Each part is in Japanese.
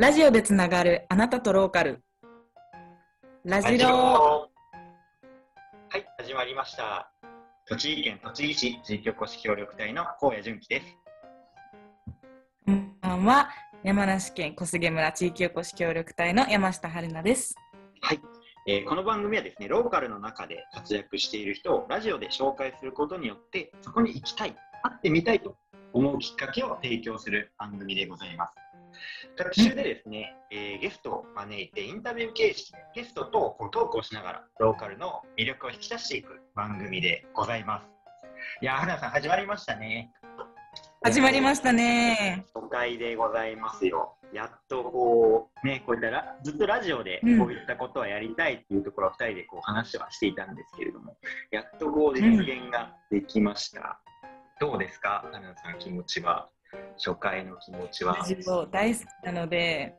ラジオでつながるあなたとローカル。ラジロはい、始まりました。栃木県栃木市地域おこし協力隊の高野純喜です。こんばんは。山梨県小菅村地域おこし協力隊の山下春奈です。はい、えーこの番組はですね、ローカルの中で活躍している人をラジオで紹介することによって、そこに行きたい、会ってみたいと思うきっかけを提供する番組でございます。各週でですね、えーゲストを招いてインタビュー形式でゲストとこうトークをしながらローカルの魅力を引き出していく番組でございます。いやー、春菜さん始まりましたね。始まりましたね。初回でございますよ。やっとこう、ね、こういったら、ずっとラジオでうんこういったことはやりたいっていうところを二人でこう話はしていたんですけれども、やっとこう実現ができました。どうですか花菜さん気持ちは？初回の気持ちはラ。ジオ大好きなので、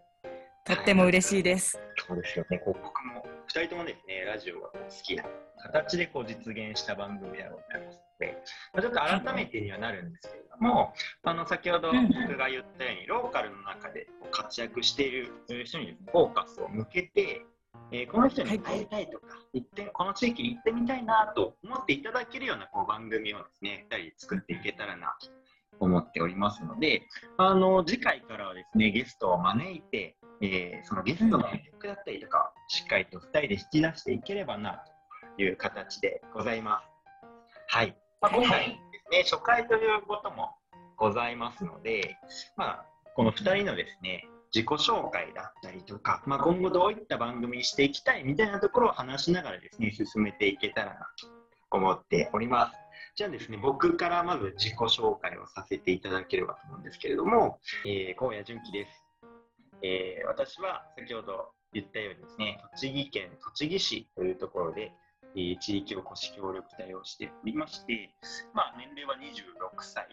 とっても嬉しいです。そうですよね。こう僕も二人ともですね、ラジオが好きな形でこう実現した番組でございますので、まあ、ちょっと改めてにはなるんですけれども、あの先ほどうん僕が言ったように、ローカルの中で活躍している人にですねフォーカスを向けて、えーこの人に会いたいとか、行ってこの地域に行ってみたいなと思っていただけるようなこう番組をですね、二人で作っていけたらなと思っておりますので、あの次回からはですね、ゲストを招いて、えーそのゲストの魅力だったりとか、しっかりと2人で引き出していければなという形でございます。はい。まあ、今回ですね、初回ということもございますので、まあ、この2人のですね、自己紹介だったりとか、まあ、今後どういった番組にしていきたいみたいなところを話しながらですね、進めていけたらなと思っております。じゃあですね、僕からまず自己紹介をさせていただければと思うんですけれども、えー、荒野純喜です。えー私は先ほど言ったようにですね、栃木県栃木市というところで、えー地域おこし協力隊をしておりまして、まあ、年齢は26歳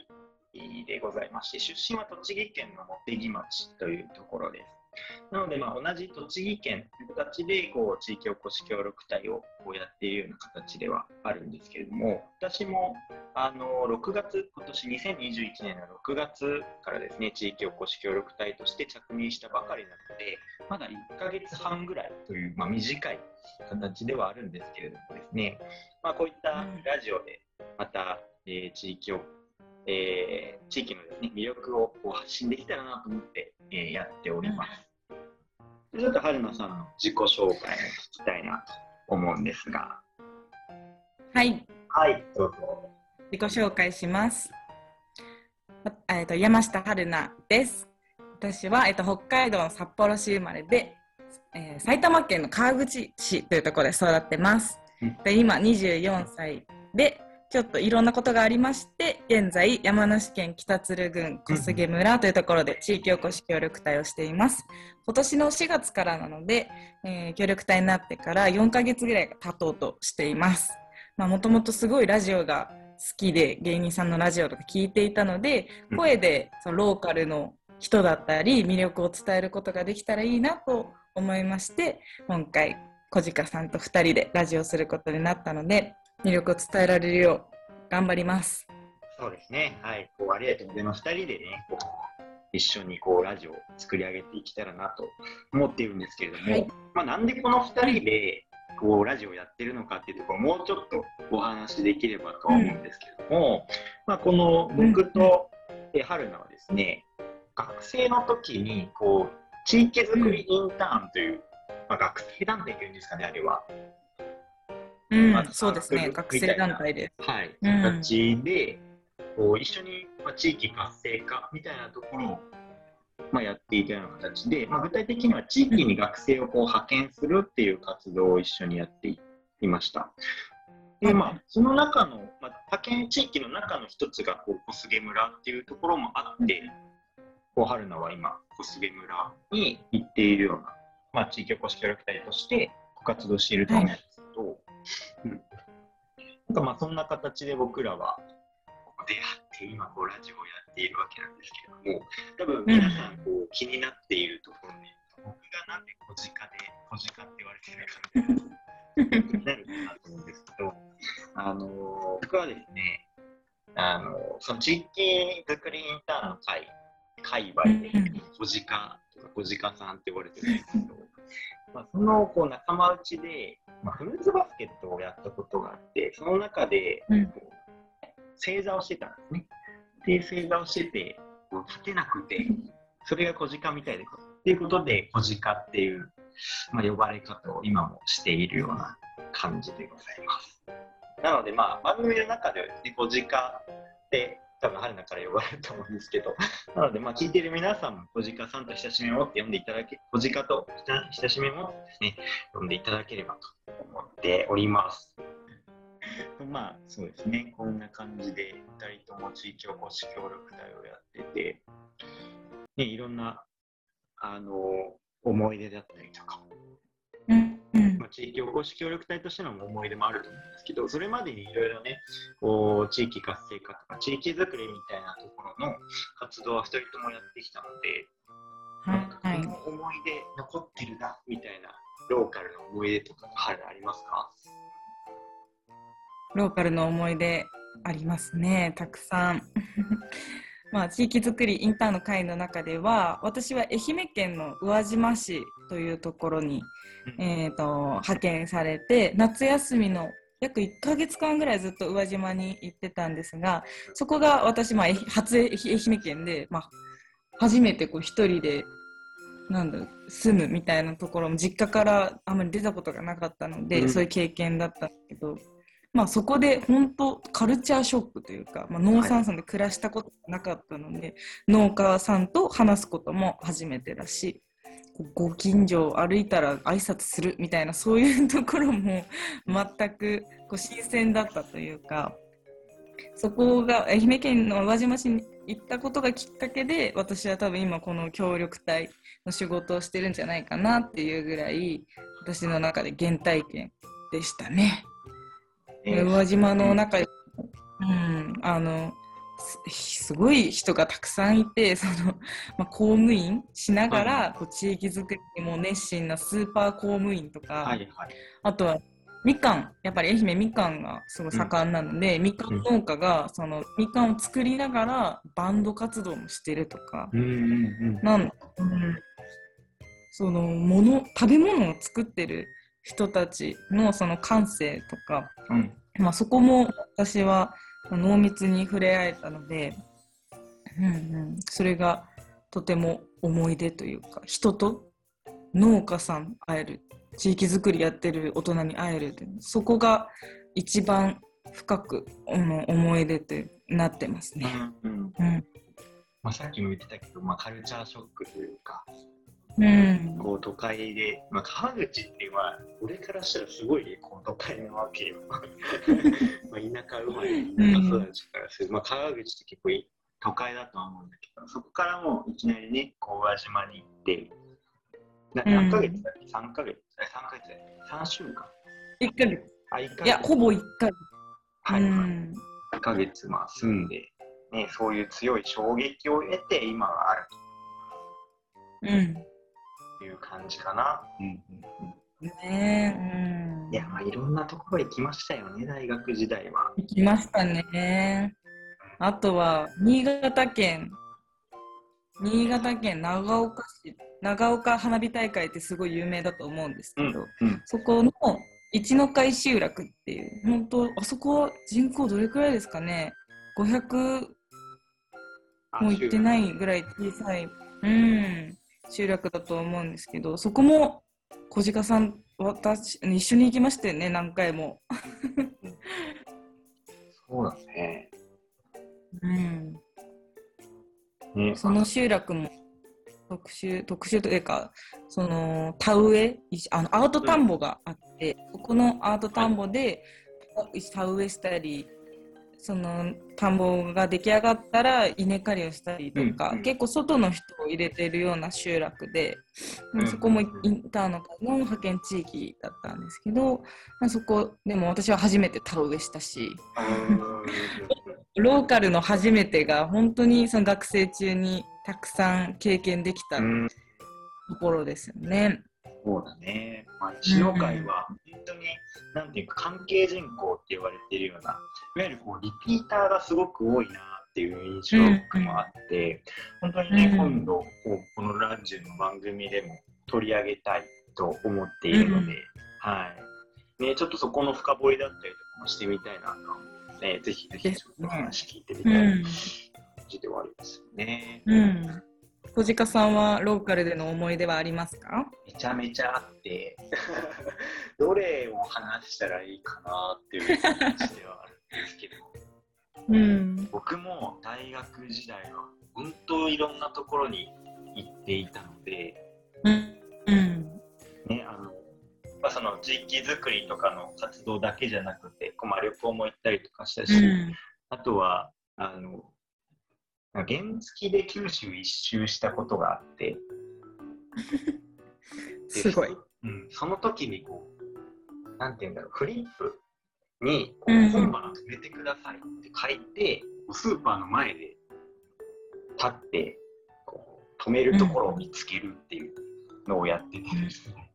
でございまして、出身は栃木県の茂木町というところです。なので、まあ、同じ栃木県という形でこう地域おこし協力隊をこうやっているような形ではあるんですけれども、私もあの6月、今年2021年の6月からですね、地域おこし協力隊として着任したばかりなので、まだ1ヶ月半ぐらいという、まあ、短い形ではあるんですけれどもですね、まあ、こういったラジオでまた、えー地域を、えー地域のです、ね、魅力をこう発信できたらなと思って、えーやっております。でちょっと春菜さんの自己紹介を聞きたいなと思うんですが、はい。はい、どうぞ。自己紹介します。わえっと山下春奈です。私は、えっと北海道の札幌市生まれで、えー埼玉県の川口市というところで育ってますうん。で今24歳で、ちょっといろんなことがありまして、現在山梨県北鶴郡小菅村というところで地域おこし協力隊をしています。今年の4月からなので、えー協力隊になってから4ヶ月ぐらいが経とうとしています。まあもともとすごいラジオが好きで芸人さんのラジオとか聞いていたのでうん声でそのローカルの人だったり魅力を伝えることができたらいいなと思いまして今回小鹿さんと2人でラジオすることになったので魅力を伝えられるよう頑張ります。そうですね。はい。こう、ありがとうございます。二人でね、こう、一緒にこう、ラジオを作り上げていけたらなと思っているんですけれども、はいまあ、なんでこの二人で、こう、ラジオをやってるのかっていうところ、もうちょっとお話しできればとは思うんですけれども、まあ、この僕と、え春菜はですね、学生の時に、こう、地域づくりインターンという、まあ、学生団体というんですかね、あれは。うんまあ、そうですね。学生団体です。はい、うん形で、こう一緒に、まあ、地域活性化みたいなところを、まあ、やっていたような形で、まあ、具体的には地域に学生をこう派遣するっていう活動を一緒にやっていいました。で、まあ、その中の、まあ、派遣地域の中の一つがこう小菅村っていうところもあって、こう春菜は今、小菅村に行っているような、まあ、地域おこし協力隊としてご活動していると思うんですけど、うん。なんかまあそんな形で僕らは出会って今こうラジオをやっているわけなんですけれども多分皆さんこう気になっているところで、僕がなんで小鹿で小鹿って言われてるかみたいななるかなと思うんですけど、あのー僕はですね、あのーその地域づくりインターンの会、界隈でうん小鹿とか、小鹿さんって呼ばれてるんですけど、まあ、そのこう仲間内で、まあ、フルーツバスケットをやったことがあって、その中で、うんこう正座をしてたんですね。で、正座をしてて、立てなくて、それが小鹿みたいで、っていうことで、小鹿っていう、まあ、呼ばれ方を今もしているような感じでございます。なので、まあ、番組の中ではですね、小鹿って、多分春菜から呼ばれると思うんですけど、なので、まあ、聞いてる皆さんも小鹿さんと親しみを持って呼んでいただけ、小鹿と親しみを持ってですね、呼んでいただければと思っております。まあ、そうですね、こんな感じで、2人とも地域おこし協力隊をやってて、ね、いろんな、あの、思い出だったりとか、地域おこし協力隊としての思い出もあると思うんですけど、それまでにいろいろね、こう地域活性化とか、地域づくりみたいなところの活動は2人ともやってきたので、はいこの思い出残ってるなみたいなローカルの思い出とか春ありますか？ローカルの思い出ありますね、たくさん。まあ、地域づくりインターンの会の中では私は愛媛県の宇和島市というところに、えー、と派遣されて夏休みの約1ヶ月間ぐらいずっと宇和島に行ってたんですがそこが私、まあ、え初愛媛県で、まあ、初めてこう一人でなんだ住むみたいなところも実家からあんまり出たことがなかったので、うん。そういう経験だったんだけど、まあ、そこで本当カルチャーショックというか、まあ、農産村で暮らしたことがなかったので、農家さんと話すことも初めてだしご近所を歩いたら挨拶するみたいなそういうところも全くこう新鮮だったというかそこが愛媛県の宇和島市に行ったことがきっかけで私は多分今この協力隊の仕事をしてるんじゃないかなっていうぐらい私の中で原体験でしたね。え宇和島の中で、うん、あのすすごい人がたくさんいて その、まあ、公務員しながら、こう地域づくりにも熱心なスーパー公務員とか、はいはい。あとはみかんやっぱり愛媛みかんがすごい盛んなので、みかん農家がそのみかんを作りながらバンド活動もしてるとか、うんうんうん。なん、うん、そのもの食べ物を作ってる人たちのその感性とか、うん。まあ、そこも私は濃密に触れ合えたので、うんうん、それがとても思い出というか人と農家さん会える地域づくりやってる大人に会えるってそこが一番深く、うん思い出ってなってますね。うんうん。うん。まあ、さっきも言ってたけど、まあ、カルチャーショックというか、うんこう都会で、まあ、川口っていうのは、俺からしたらすごいこう都会なわけよ。まあ田舎生まれ、田舎育ちからする、まあ、川口って結構い都会だとは思うんだけど、そこからもういきなりね、こう宇和島に行って、なうん何ヶ月だっけ ?3 ヶ月え ?3 ヶ月だよね ?3 週間1ヶ月あ、1ヶ月いやほぼ1ヶ月。はいはい。うん1ヶ月まあ住んで、ね、そういう強い衝撃を得て今があるうんという感じかな。うんねえ、うん。いや、まあ、いろんなところ行きましたよね、大学時代は。行きましたね。あとは、新潟県、新潟県長岡市、長岡花火大会ってすごい有名だと思うんですけど、うん。そこの一の会集落っていう、本当、あそこは人口どれくらいですかね、500も行ってないぐらい小さい、うん、集落だと思うんですけど、そこも小鹿さん、私、一緒に行きましたよね、何回も。そうだね。うんねその集落も特集特集というかその田植えいあのアート田んぼがあって、そこのアート田んぼで田植えしたりその田んぼが出来上がったら稲刈りをしたりとか、うんうん結構外の人を入れてるような集落で、うんそこもインターの会の派遣地域だったんですけど、まあそこでも私は初めて田植えしたし。ローカルの初めてが本当にその学生中にたくさん経験できたとうん、ころですよね。そうだね。まあ、石の会は本当に、なんていうか、関係人口って言われているような、いわゆるこうリピーターがすごく多いなっっていう印象もあって、本当にね、うん。今度こうこのラジオの番組でも取り上げたいと思っているので、うん。はい。ね、ちょっとそこの深掘りだったりとかもしてみたいなと思うので、ぜひぜひちょっとお話聞いてみたいな感じではありますよね。うん。小鹿さんはローカルでの思い出はありますか？めちゃめちゃあって、どれを話したらいいかなっていう感じではあるんですけど、うん。僕も大学時代は本当いろんなところに行っていたので、うん。うん。ね、あの、まあ、その地域づくりとかの活動だけじゃなくて、こうまあ、旅行も行ったりとかしたし、うん。あとは、あの、原付で九州一周したことがあって、で すごい。うん、その時にこう、なんて言うんだろう、フリップにこうんう本番止めてくださいって書いて、スーパーの前で立ってこう止めるところを見つけるっていうのをやっててですね、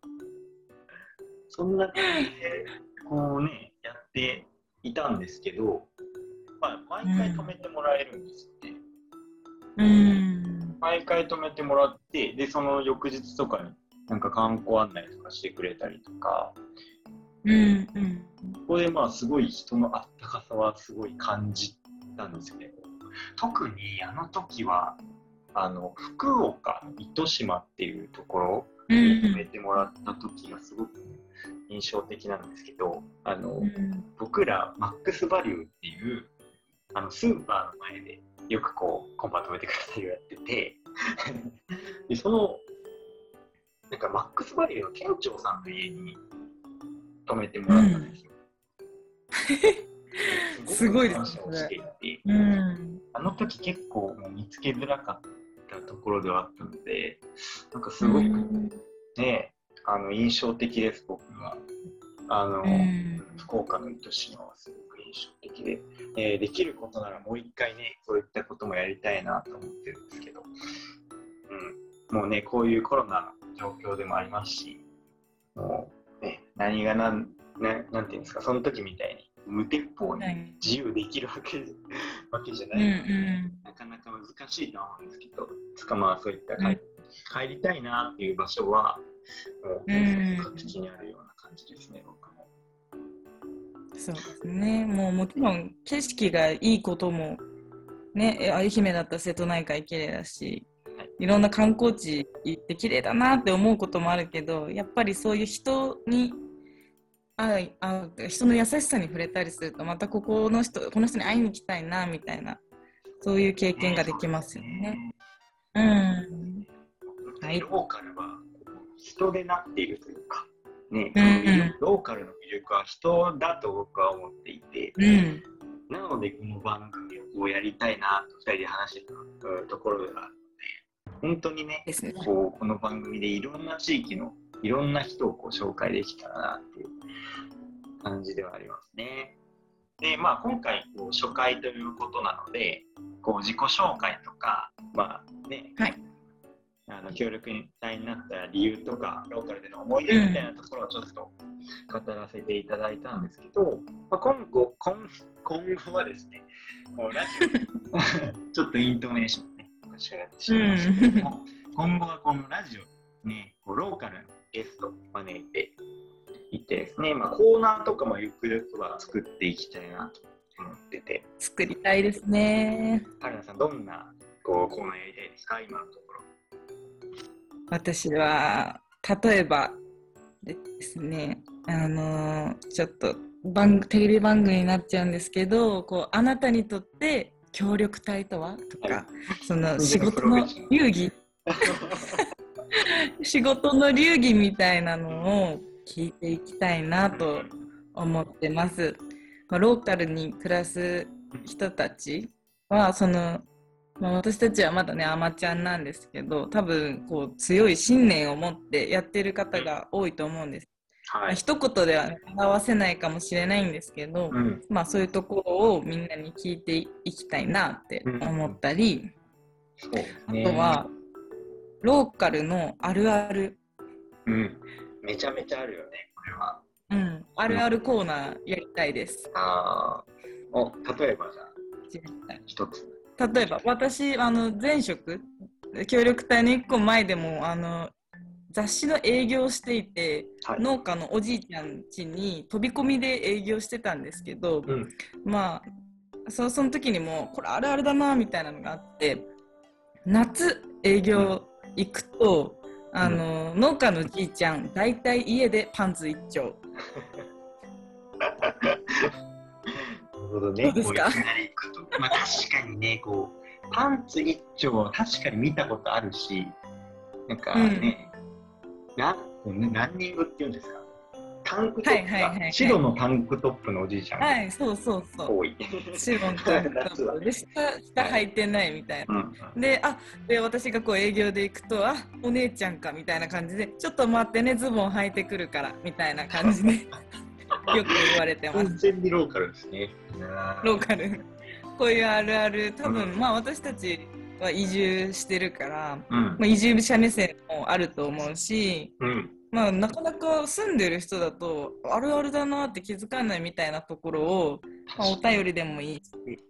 そんな感じでこうね、やっていたんですけど、まあ、毎回止めてもらえるんですよね。うん。毎回止めてもらって、で、その翌日とかになんか観光案内とかしてくれたりとか、うん。うん。ここでまあすごい人のあったかさはすごい感じたんですよね。特にあの時は、あの、福岡の糸島っていうところうに止めん。てもらった時がすごく印象的なんですけど、あの、うん。僕らマックスバリューっていうあのスーパーの前でよくこうコンパ止めてくださいをやっててでそのなんかマックスバリューの店長さんの家に止めてもらったんですよ。すごいですねをしていて。うん。あの時結構もう見つけづらかったところではあったのでなんかすごくね、あの印象的です僕は。あの、うん。福岡の糸島はすごく印象的で、えーできることならもう一回ね、そういったこともやりたいなと思ってるんですけど、うん、もうね、こういうコロナの状況でもありますし、もうね、何がなん、ななんていうんですか、その時みたいに無鉄砲にはい自由できるわけ, わけじゃなうん。い、うん。なかなか難しいとは思うんですけど、つかまあそういった帰,、帰りたいなっていう場所は、もう、うん各地にあるような感じですね、僕も。そうですね。もうもちろん景色がいいことも、ね、え愛媛だったら瀬戸内海綺麗だし、いろんな観光地行って綺麗だなって思うこともあるけど、やっぱりそういう人に会う人の優しさに触れたりすると、またここの人、この人に会いに行きたいなみたいな、そういう経験ができますよね。うん。はいローカルは人でなっているというか、ねうんローカルの魅力は人だと僕は思っていて、うん。なのでこの番組をやりたいなと2人で話してたうんところではあるので、本当にね、ね。こうこの番組でいろんな地域のいろんな人をこう紹介できたらなっていう感じではありますね。で、まあ今回こう初回ということなので、こう自己紹介とか、まあね、はいあの協力隊になった理由とか、ローカルでの思い出みたいなところをちょっと語らせていただいたんですけど、まあ、今後今、今後はですね、こうラジオ、ちょっとイントネーションね、私がしましたけども、今後はこのラジオね、こうローカルのゲストを招いていってですね、まあ、コーナーとかもゆくゆくは作っていきたいなと思ってて、作りたいですね。春菜さん、どんなこうコーナーやりたいですか、今のところ。私は例えばですねあのーちょっと番テレビ番組になっちゃうんですけどこうあなたにとって協力隊とは？とか、はいその仕事の流儀 仕事の流儀みたいなのを聞いていきたいなと思ってます。まあ、ローカルに暮らす人たちはその、まあ、私たちはまだねアマちゃんなんですけど多分こう強い信念を持ってやってる方が多いと思うんです。まあはい。一言では表せないかもしれないんですけど、うん。まあそういうところをみんなに聞いていきたいなって思ったり、そうですあねとはローカルのあるある、うん、めちゃめちゃあるよね、これは。うん、あるあるコーナーやりたいです。あー。お例えばじゃあ、一つ。例えば私あの前職協力隊の1個前でもあの雑誌の営業をしていて、はい。農家のおじいちゃん家に飛び込みで営業してたんですけど、うん。まあそその時にもこれあるあるだなみたいなのがあって夏営業行くと、あの農家のじいちゃん大体家でパンツ一丁。なるほどね。まあ確かにね、こう、パンツ一丁は確かに見たことあるし、なんかね、なランニングっていうんですか？タンクトップは白のタンクトップのおじいちゃんがはいそうそうそう。多い。白の夏は で下下履いてないみたいな。うんであで私がこう営業で行くとあお姉ちゃんかみたいな感じでちょっと待ってねズボン履いてくるからみたいな感じで よく言われてます。完全にローカルですね。ローカル。こういうあるある。多分、うん。まあ私たちは移住してるから、うん。まあ、移住者目線もあると思うし、うん。まあ、なかなか住んでる人だとあるあるだなって気づかないみたいなところを、まあ、お便りでもいいし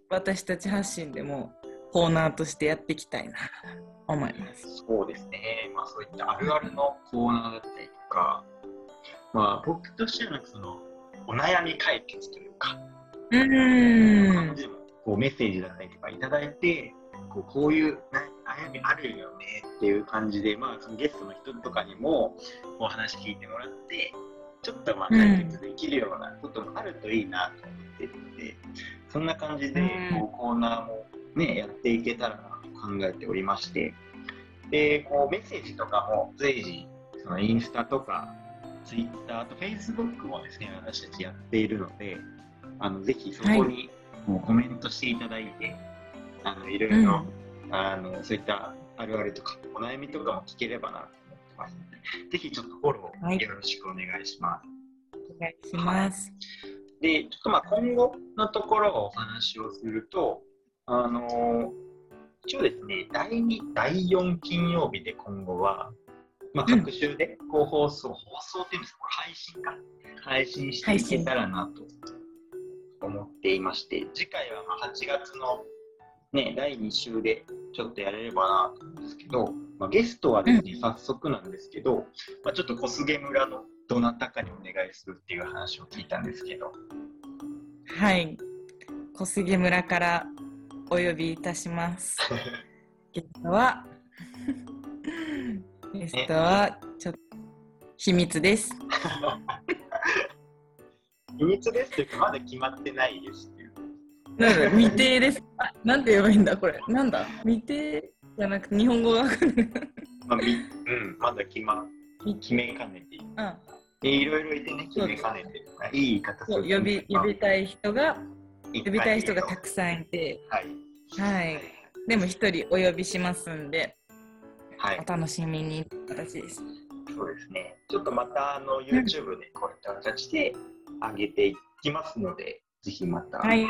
私たち発信でもコーナーとしてやっていきたいなと思います。そうですね、まあ、そういったあるあるのコーナーだったりとか、まあ、僕としてはそのお悩み解決というか、うーん。こうメッセージだったりとかいただいて、こうこういうな悩みあるよねっていう感じで、まあ、そのゲストの人とかにもお話聞いてもらって、ちょっとまあ解決できるようなこともあるといいなと思ってるので、そんな感じでうん。こうコーナーも、ね、やっていけたらなと考えておりまして、でこうメッセージとかも随時そのインスタとかツイッターあとフェイスブックもですね私たちやっているのであのぜひそこにもうコメントしていただいて、あのいろいろ、あのそういったあるあるとかお悩みとかも聞ければなと思ってますのでぜひちょっとフォロはいーよろしくお願いします。お願いします。で、ちょっとまあ今後のところをお話をすると、あのー一応ですね、第2、第4金曜日で今後は、まあ、各週でこう放送、放送っていうんですか、配信か。配信していけたらなと思っていまして、次回はまあ8月のね、第2週でちょっとやれればなと思うんですけど、まあ、ゲストはですね、早速なんですけど、まあ、ちょっと小菅村のどなたかにお願いするっていう話を聞いたんですけど、はい。小杉村からお呼びいたします。ゲストは、ゲストは、ちょっと、秘密です。秘密ですっていうか、まだ決まってないです。なんだ、未定です。あなんて言えばいいんだ、これ。なんだ、未定じゃなくて、日本語がわかんない。まあ、みうん、まだ決ま、決めかねて。うん、でいろいろいてね、決めかねていい言い方そう呼び、呼びたい人が、い呼びたい人がたくさんいて、はい。はい。でも一人お呼びしますんで、はいお。楽しみに形です。そうですね。ちょっとまたあの YouTube でこういった形で上げていきますので、ぜひまた、はい。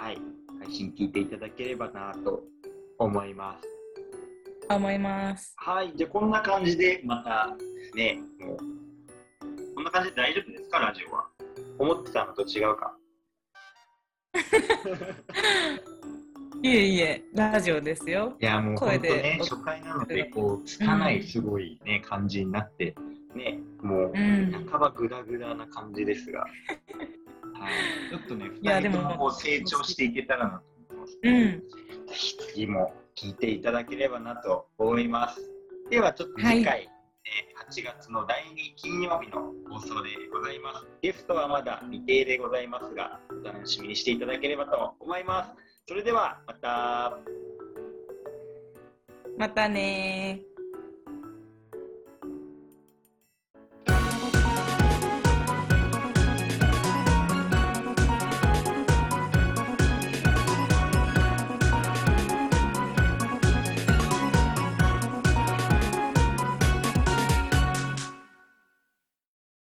はい、配信聞いていただければなと思います。思います。はい、じゃあこんな感じでまたね、もう、こんな感じで大丈夫ですか、ラジオは。思ってたのと違うか？いえいえ、ラジオですよ。いや、もう本当ね、初回なので、こう、つかないすごいね、感じになって、ね、もう、うん。半ばグダグダな感じですが、はい、ちょっとね、2やでも人ともこう成長していけたらなと思ってます。うん。ぜひ次も聞いていただければなと思います。ではちょっと次回、えー8月の第2金曜日の放送でございます。ゲストはまだ未定でございますが、お楽しみにしていただければと思います。それではまた。またねー。